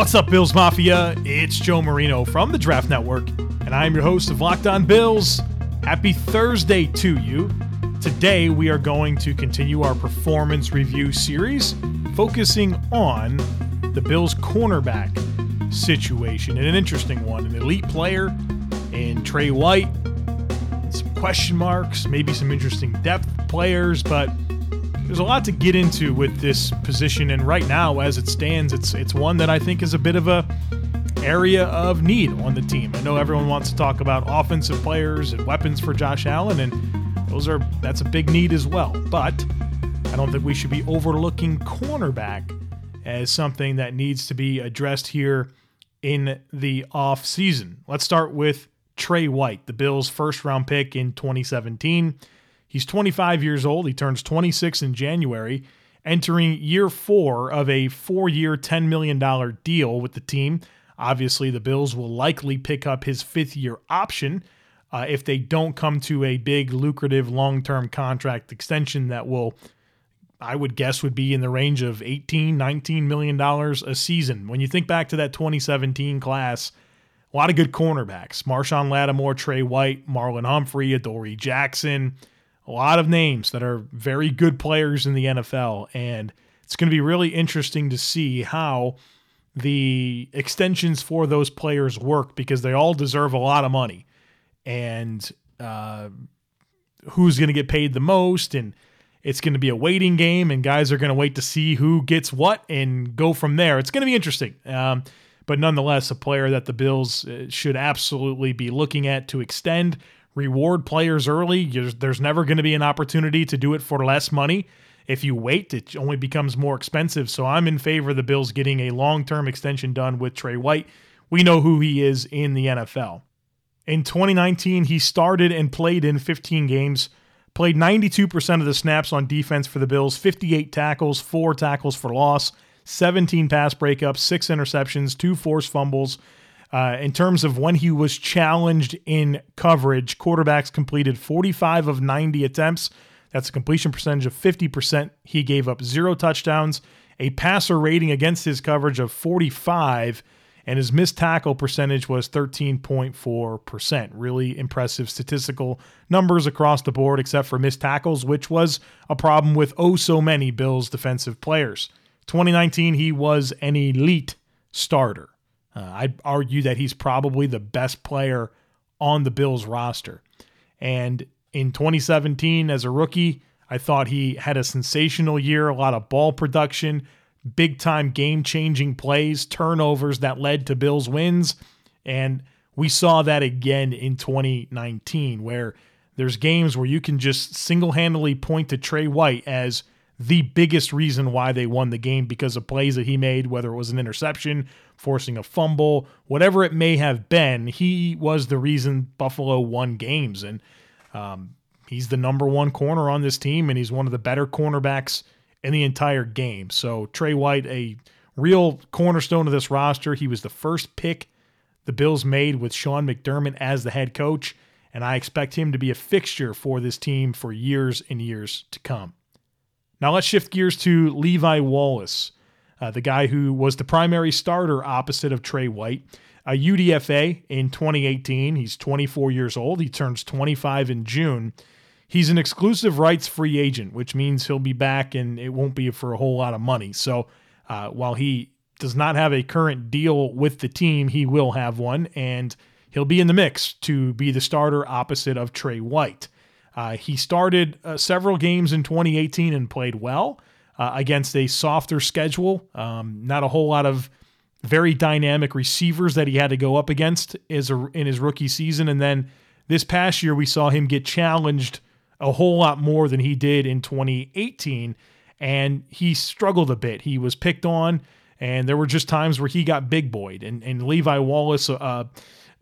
What's up, Bills Mafia? It's Joe Marino from the Draft Network, and I'm your host of Locked On Bills. Happy Thursday to you. Today, we are going to continue our performance review series, focusing on the Bills' cornerback situation and an interesting one an elite player in Tre White, some question marks, maybe some interesting depth players, but there's a lot to get into with this position, and right now, as it stands, it's it's one that I think is a bit of a area of need on the team. I know everyone wants to talk about offensive players and weapons for Josh Allen, and those are that's a big need as well. But I don't think we should be overlooking cornerback as something that needs to be addressed here in the off season. Let's start with Tre White, the Bills' first round pick in 2017. He's 25 years old. He turns 26 in January, entering year four of a four year, $10 million deal with the team. Obviously, the Bills will likely pick up his fifth year option uh, if they don't come to a big, lucrative, long term contract extension that will, I would guess, would be in the range of 18, 19 million dollars a season. When you think back to that 2017 class, a lot of good cornerbacks: Marshon Lattimore, Tre White, Marlon Humphrey, Adoree Jackson a lot of names that are very good players in the NFL. And it's going to be really interesting to see how the extensions for those players work because they all deserve a lot of money. And uh, who's going to get paid the most. And it's going to be a waiting game, and guys are going to wait to see who gets what and go from there. It's going to be interesting. Um, but nonetheless, a player that the Bills uh, should absolutely be looking at to extend reward players early. There's never going to be an opportunity to do it for less money. If you wait, it only becomes more expensive. So I'm in favor of the Bills getting a long term extension done with Tre White. We know who he is in the NFL. In 2019, he started and played in 15 games, played 92% of the snaps on defense for the Bills, 58 tackles, four tackles for loss, 17 pass breakups, six interceptions, two forced fumbles, uh, in terms of when he was challenged in coverage, quarterbacks completed 45 of 90 attempts. That's a completion percentage of 50%. He gave up zero touchdowns, a passer rating against his coverage of 45, and his missed tackle percentage was 13.4%. Really impressive statistical numbers across the board, except for missed tackles, which was a problem with oh so many Bills defensive players. 2019, he was an elite starter. Uh, I'd argue that he's probably the best player on the Bills roster. And in 2017, as a rookie, I thought he had a sensational year, a lot of ball production, big time game changing plays, turnovers that led to Bills wins. And we saw that again in 2019, where there's games where you can just single handedly point to Tre White as the biggest reason why they won the game because of plays that he made, whether it was an interception, forcing a fumble, whatever it may have been. He was the reason Buffalo won games. And um, he's the number one corner on this team, and he's one of the better cornerbacks in the entire game. So Tre White, a real cornerstone of this roster. He was the first pick the Bills made with Sean McDermott as the head coach, and I expect him to be a fixture for this team for years and years to come. Now let's shift gears to Levi Wallace, uh, the guy who was the primary starter opposite of Tre White. A UDFA in 2018. He's 24 years old. He turns 25 in June. He's an exclusive rights free agent, which means he'll be back and it won't be for a whole lot of money. So uh, while he does not have a current deal with the team, he will have one, and he'll be in the mix to be the starter opposite of Tre White. Uh, he started uh, several games in 2018 and played well uh, against a softer schedule. Um, not a whole lot of very dynamic receivers that he had to go up against as a, in his rookie season. And then this past year, we saw him get challenged a whole lot more than he did in 2018. And he struggled a bit. He was picked on, and there were just times where he got big boyed. And, and Levi Wallace, uh,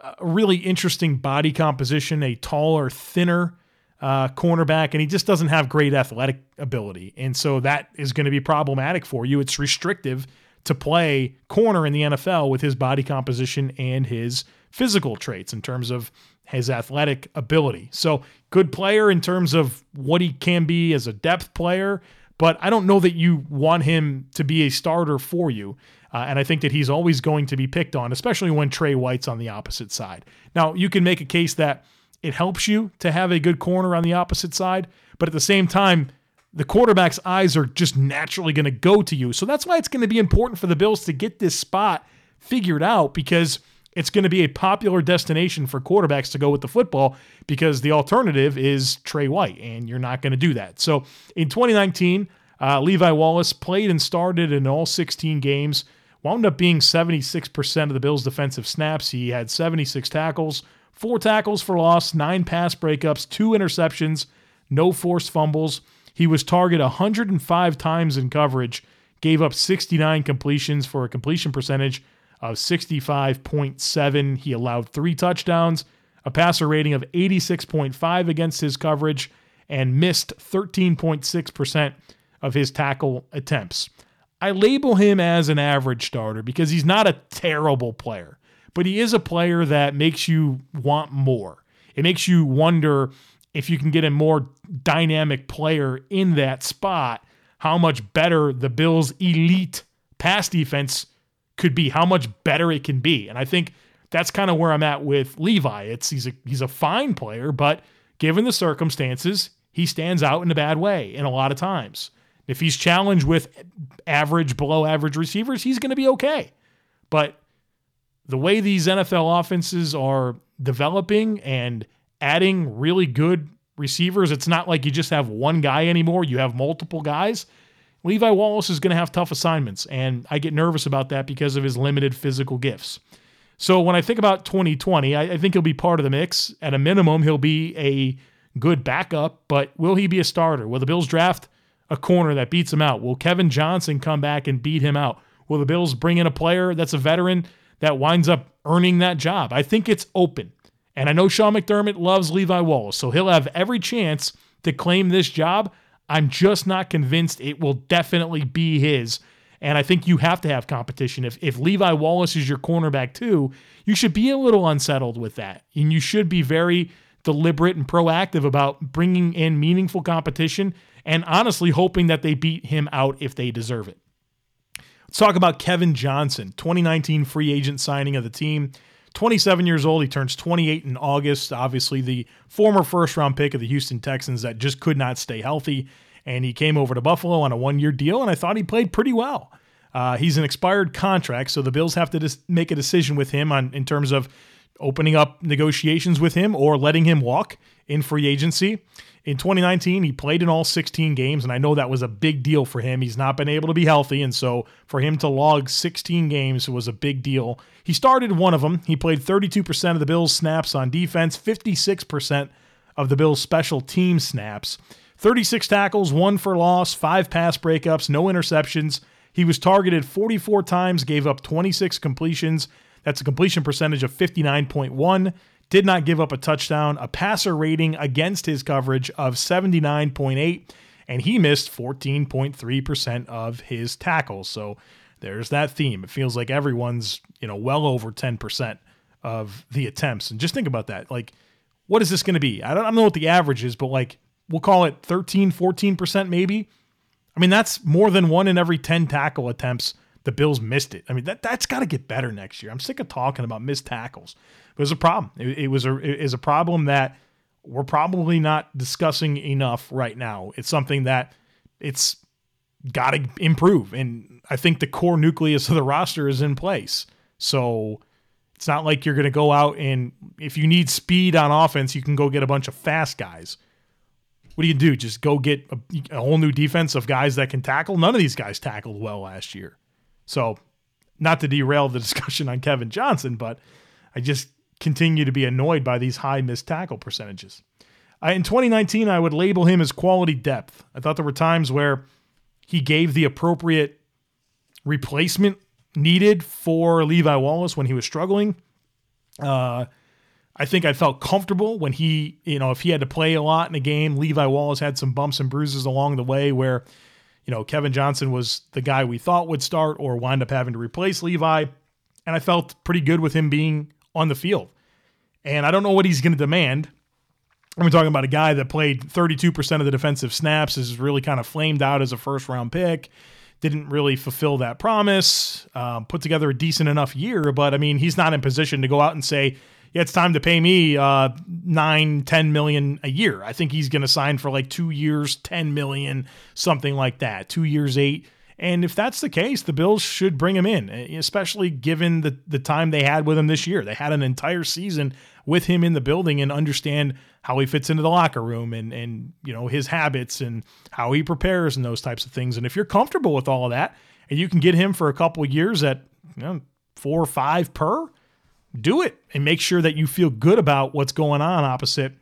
a really interesting body composition, a taller, thinner uh, cornerback, and he just doesn't have great athletic ability. And so that is going to be problematic for you. It's restrictive to play corner in the NFL with his body composition and his physical traits in terms of his athletic ability. So, good player in terms of what he can be as a depth player, but I don't know that you want him to be a starter for you. Uh, and I think that he's always going to be picked on, especially when Tre White's on the opposite side. Now, you can make a case that it helps you to have a good corner on the opposite side, but at the same time, the quarterback's eyes are just naturally going to go to you. So that's why it's going to be important for the Bills to get this spot figured out because it's going to be a popular destination for quarterbacks to go with the football because the alternative is Tre White, and you're not going to do that. So in 2019, uh, Levi Wallace played and started in all 16 games, wound up being 76% of the Bills' defensive snaps. He had 76 tackles, four tackles for loss, nine pass breakups, two interceptions, no forced fumbles. He was targeted 105 times in coverage, gave up 69 completions for a completion percentage of 65.7. He allowed three touchdowns, a passer rating of 86.5 against his coverage, and missed 13.6% of his tackle attempts. I label him as an average starter because he's not a terrible player, but he is a player that makes you want more. It makes you wonder if you can get a more dynamic player in that spot, how much better the Bills' elite pass defense could be, how much better it can be. And I think that's kind of where I'm at with Levi. It's he's a he's a fine player, but given the circumstances, he stands out in a bad way in a lot of times. If he's challenged with average, below average receivers, he's going to be okay. But the way these NFL offenses are developing and adding really good receivers, it's not like you just have one guy anymore. You have multiple guys. Levi Wallace is going to have tough assignments, and I get nervous about that because of his limited physical gifts. So when I think about 2020, I, I think he'll be part of the mix. At a minimum, he'll be a good backup, but will he be a starter? Will the Bills draft a corner that beats him out? Will Kevin Johnson come back and beat him out? Will the Bills bring in a player that's a veteran that winds up earning that job? I think it's open. And I know Sean McDermott loves Levi Wallace, so he'll have every chance to claim this job. I'm just not convinced it will definitely be his. And I think you have to have competition. If, if Levi Wallace is your cornerback too, you should be a little unsettled with that. And you should be very deliberate and proactive about bringing in meaningful competition and honestly hoping that they beat him out if they deserve it. Let's talk about Kevin Johnson, 2019 free agent signing of the team. 27 years old. He turns 28 in August. Obviously, the former first round pick of the Houston Texans that just could not stay healthy. And he came over to Buffalo on a one year deal, and I thought he played pretty well. Uh, he's an expired contract, so the Bills have to dis- make a decision with him on in terms of opening up negotiations with him or letting him walk in free agency. In 2019, he played in all 16 games, and I know that was a big deal for him. He's not been able to be healthy, and so for him to log 16 games was a big deal. He started one of them. He played 32% of the Bills' snaps on defense, 56% of the Bills' special team snaps, 36 tackles, one for loss, five pass breakups, no interceptions. He was targeted 44 times, gave up 26 completions. That's a completion percentage of 59.1 did not give up a touchdown, a passer rating against his coverage of 79.8, and he missed 14.3% of his tackles. So there's that theme. It feels like everyone's, you know, well over 10% of the attempts. And just think about that. Like, what is this going to be? I don't, I don't know what the average is, but like, we'll call it 13, 14% maybe. I mean, that's more than one in every 10 tackle attempts the Bills missed it. I mean, that, that's got to get better next year. I'm sick of talking about missed tackles. It was a problem. It, it was a it is a problem that we're probably not discussing enough right now. It's something that it's got to improve, and I think the core nucleus of the roster is in place. So it's not like you're going to go out and if you need speed on offense, you can go get a bunch of fast guys. What do you do? Just go get a, a whole new defense of guys that can tackle? None of these guys tackled well last year. So, not to derail the discussion on Kevin Johnson, but I just continue to be annoyed by these high missed tackle percentages. I, in 2019, I would label him as quality depth. I thought there were times where he gave the appropriate replacement needed for Levi Wallace when he was struggling. Uh, I think I felt comfortable when he, you know, if he had to play a lot in a game, Levi Wallace had some bumps and bruises along the way where, you know, Kevin Johnson was the guy we thought would start or wind up having to replace Levi. And I felt pretty good with him being on the field. And I don't know what he's going to demand. I'm talking about a guy that played 32% of the defensive snaps, is really kind of flamed out as a first round pick. Didn't really fulfill that promise. Um, put together a decent enough year, but I mean, he's not in position to go out and say, yeah, it's time to pay me uh, nine, 10 million a year. I think he's going to sign for like two years, 10 million, something like that. Two years, eight. And if that's the case, the Bills should bring him in, especially given the, the time they had with him this year. They had an entire season with him in the building and understand how he fits into the locker room and and you know his habits and how he prepares and those types of things. And if you're comfortable with all of that and you can get him for a couple years at you know, four or five per, do it and make sure that you feel good about what's going on opposite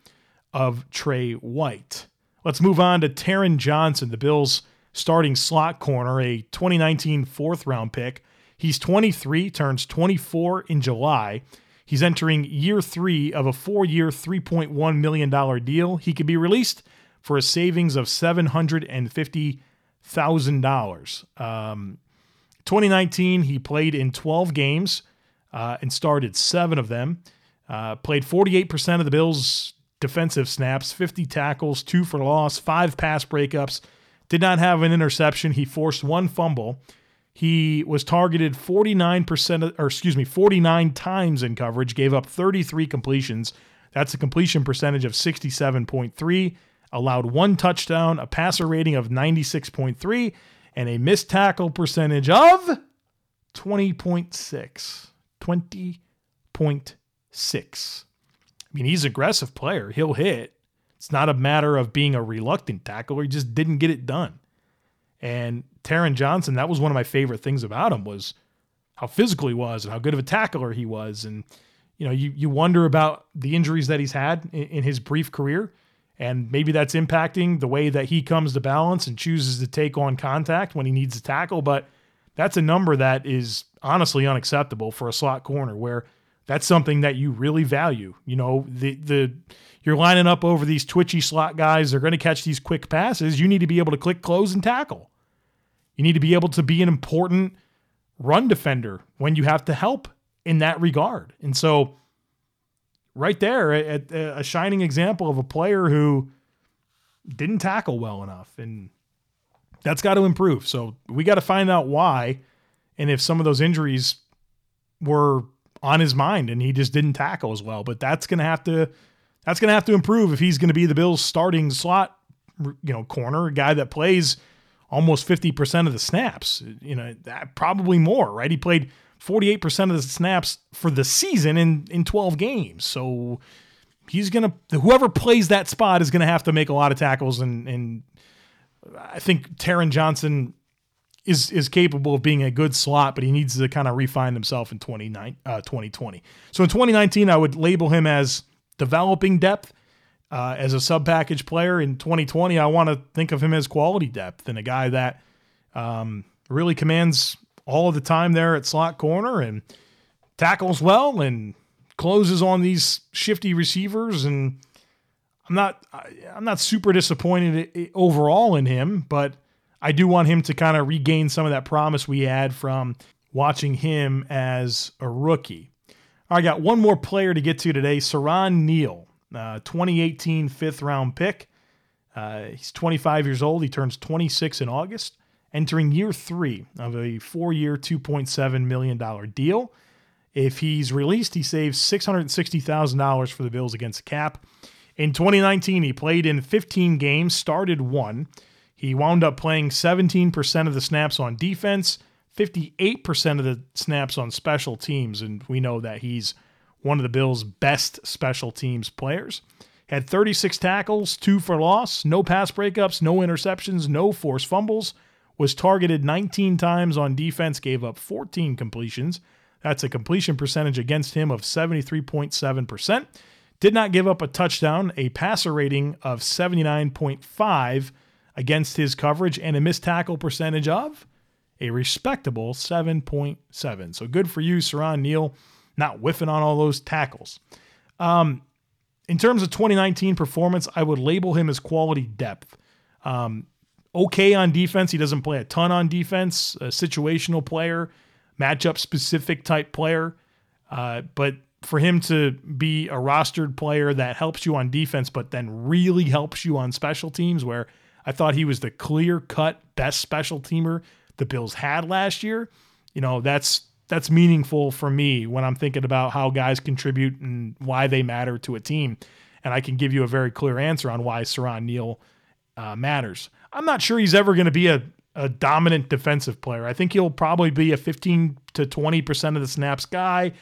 of Tre White. Let's move on to Taron Johnson, the Bills' starting slot corner, a 2019 fourth round pick. He's 23, turns 24 in July. He's entering year three of a four year, $3.1 million deal. He could be released for a savings of $750,000. Um, 2019, he played in 12 games uh, and started seven of them. Uh, played 48% of the Bills' defensive snaps, 50 tackles, two for loss, five pass breakups. Did not have an interception. He forced one fumble. He was targeted 49% of, or excuse me, 49 times in coverage, gave up 33 completions. That's a completion percentage of 67.3, allowed one touchdown, a passer rating of 96.3, and a missed tackle percentage of 20.6. 20.6. I mean, he's an aggressive player. He'll hit. It's not a matter of being a reluctant tackler. He just didn't get it done. And Taron Johnson, that was one of my favorite things about him was how physical he was and how good of a tackler he was. And you know, you you wonder about the injuries that he's had in, in his brief career, and maybe that's impacting the way that he comes to balance and chooses to take on contact when he needs to tackle. But that's a number that is honestly unacceptable for a slot corner where that's something that you really value. You know, the the you're lining up over these twitchy slot guys, they're going to catch these quick passes. You need to be able to click close and tackle. You need to be able to be an important run defender when you have to help in that regard. And so right there, a, a shining example of a player who didn't tackle well enough and that's got to improve. So we got to find out why and if some of those injuries were on his mind and he just didn't tackle as well. But that's going to have to that's going to have to improve if he's going to be the Bills' starting slot, you know, corner, a guy that plays almost 50% of the snaps. You know, that, probably more, right? He played 48% of the snaps for the season in in 12 games. So he's going to whoever plays that spot is going to have to make a lot of tackles and and I think Taron Johnson is is capable of being a good slot, but he needs to kind of refine himself in 29, uh, 2020. So in 2019, I would label him as developing depth. Uh, as a sub package player in 2020, I want to think of him as quality depth and a guy that um, really commands all of the time there at slot corner and tackles well and closes on these shifty receivers. And I'm not I'm not super disappointed overall in him, but I do want him to kind of regain some of that promise we had from watching him as a rookie. I got one more player to get to today Siran Neal, uh, 2018 fifth round pick. Uh, he's 25 years old. He turns 26 in August, entering year three of a four year, $2.7 million deal. If he's released, he saves $660,000 for the Bills against cap. In 2019, he played in 15 games, started one. He wound up playing 17% of the snaps on defense, 58% of the snaps on special teams, and we know that he's one of the Bills' best special teams players. Had 36 tackles, two for loss, no pass breakups, no interceptions, no forced fumbles. Was targeted 19 times on defense, gave up 14 completions. That's a completion percentage against him of 73.7%. Did not give up a touchdown, a passer rating of 79.5 against his coverage and a missed tackle percentage of a respectable 7.7. So good for you, Siran Neal, not whiffing on all those tackles. Um, in terms of 2019 performance, I would label him as quality depth. Um, okay on defense. He doesn't play a ton on defense, a situational player, matchup specific type player. Uh, but for him to be a rostered player that helps you on defense, but then really helps you on special teams, where I thought he was the clear cut best special teamer the Bills had last year. You know, that's that's meaningful for me when I'm thinking about how guys contribute and why they matter to a team. And I can give you a very clear answer on why Siran Neal uh, matters. I'm not sure he's ever going to be a, a dominant defensive player. I think he'll probably be a 15 to 20% of the snaps guy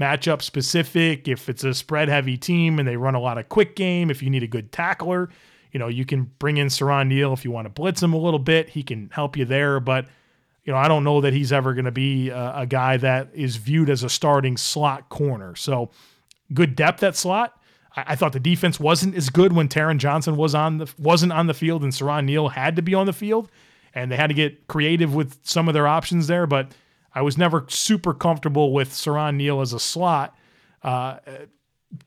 matchup specific. If it's a spread heavy team and they run a lot of quick game, if you need a good tackler, you know, you can bring in Siran Neal if you want to blitz him a little bit. He can help you there. But, you know, I don't know that he's ever going to be a, a, guy that is viewed as a starting slot corner. So good depth at slot. I, I thought the defense wasn't as good when Taron Johnson was on the wasn't on the field and Siran Neal had to be on the field. And they had to get creative with some of their options there. But I was never super comfortable with Siran Neal as a slot uh,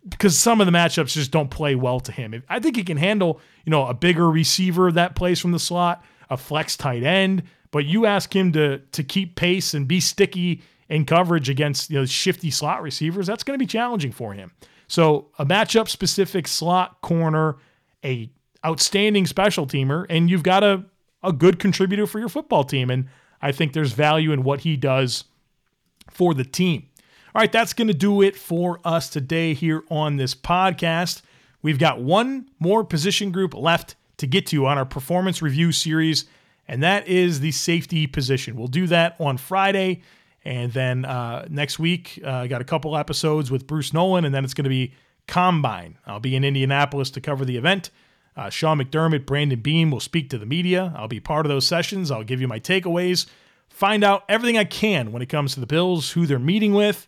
because some of the matchups just don't play well to him. I think he can handle, you know, a bigger receiver that plays from the slot, a flex tight end, but you ask him to to keep pace and be sticky in coverage against you know shifty slot receivers, that's going to be challenging for him. So a matchup specific slot corner, a outstanding special teamer, and you've got a a good contributor for your football team. And I think there's value in what he does for the team. All right, that's going to do it for us today here on this podcast. We've got one more position group left to get to on our performance review series, and that is the safety position. We'll do that on Friday. And then uh, next week, uh, I got a couple episodes with Bruce Nolan, and then it's going to be Combine. I'll be in Indianapolis to cover the event. Uh, Sean McDermott, Brandon Beane will speak to the media. I'll be part of those sessions. I'll give you my takeaways, find out everything I can when it comes to the Bills, who they're meeting with,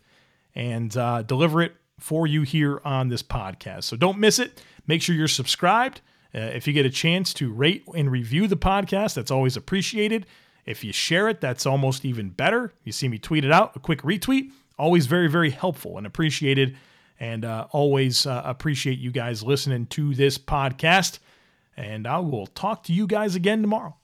and uh, deliver it for you here on this podcast. So don't miss it. Make sure you're subscribed. Uh, if you get a chance to rate and review the podcast, that's always appreciated. If you share it, that's almost even better. You see me tweet it out, a quick retweet, always very, very helpful and appreciated and uh, always uh, appreciate you guys listening to this podcast. And I will talk to you guys again tomorrow.